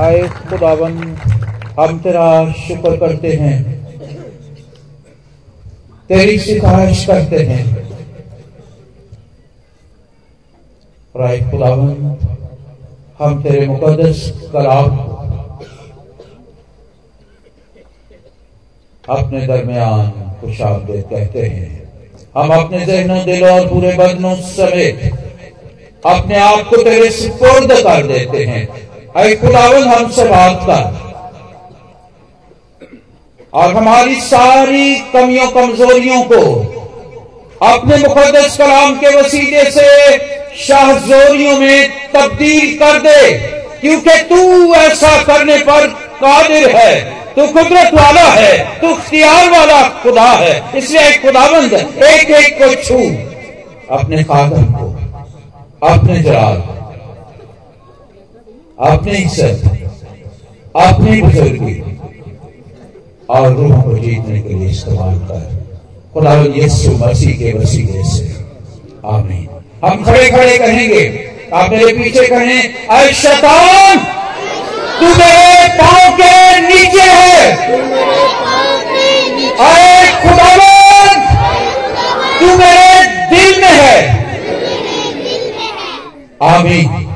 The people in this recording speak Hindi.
आए, खुदावन, हम तेरा शुक्र करते हैं। तेरी सिफारिश करते हैं। आए, खुदावन, हम तेरे मुकदस कलाम अपने दरमियान खुश आमदेद कहते हैं। हम अपने जहनों दिलों और पूरे बदनों समेत अपने आप को तेरे सुपुर्द कर देते हैं। खुदावन हमसे बात कर और हमारी सारी कमियों, कमजोरियों को अपने मुकदस कलाम के वसीले से शाहजोरियों में तब्दील कर दे, क्योंकि तू ऐसा करने पर कादिर है। तू कुदरत वाला है। तू इख्तियार वाला खुदा है। इसलिए एक खुदाबंद एक एक को छू अपने खादम को, अपने अपने ही सर अपने ही और रूह को जीतने के लिए इस्तेमाल कर। खुदा यीशु मसीह के वसीले से। आमीन। हम खड़े खड़े कहेंगे आप मेरे पीछे कहें, अरे शैतान, तू मेरे पाँव के नीचे है। अरे खुदा तू मेरे दिल में है। आमीन।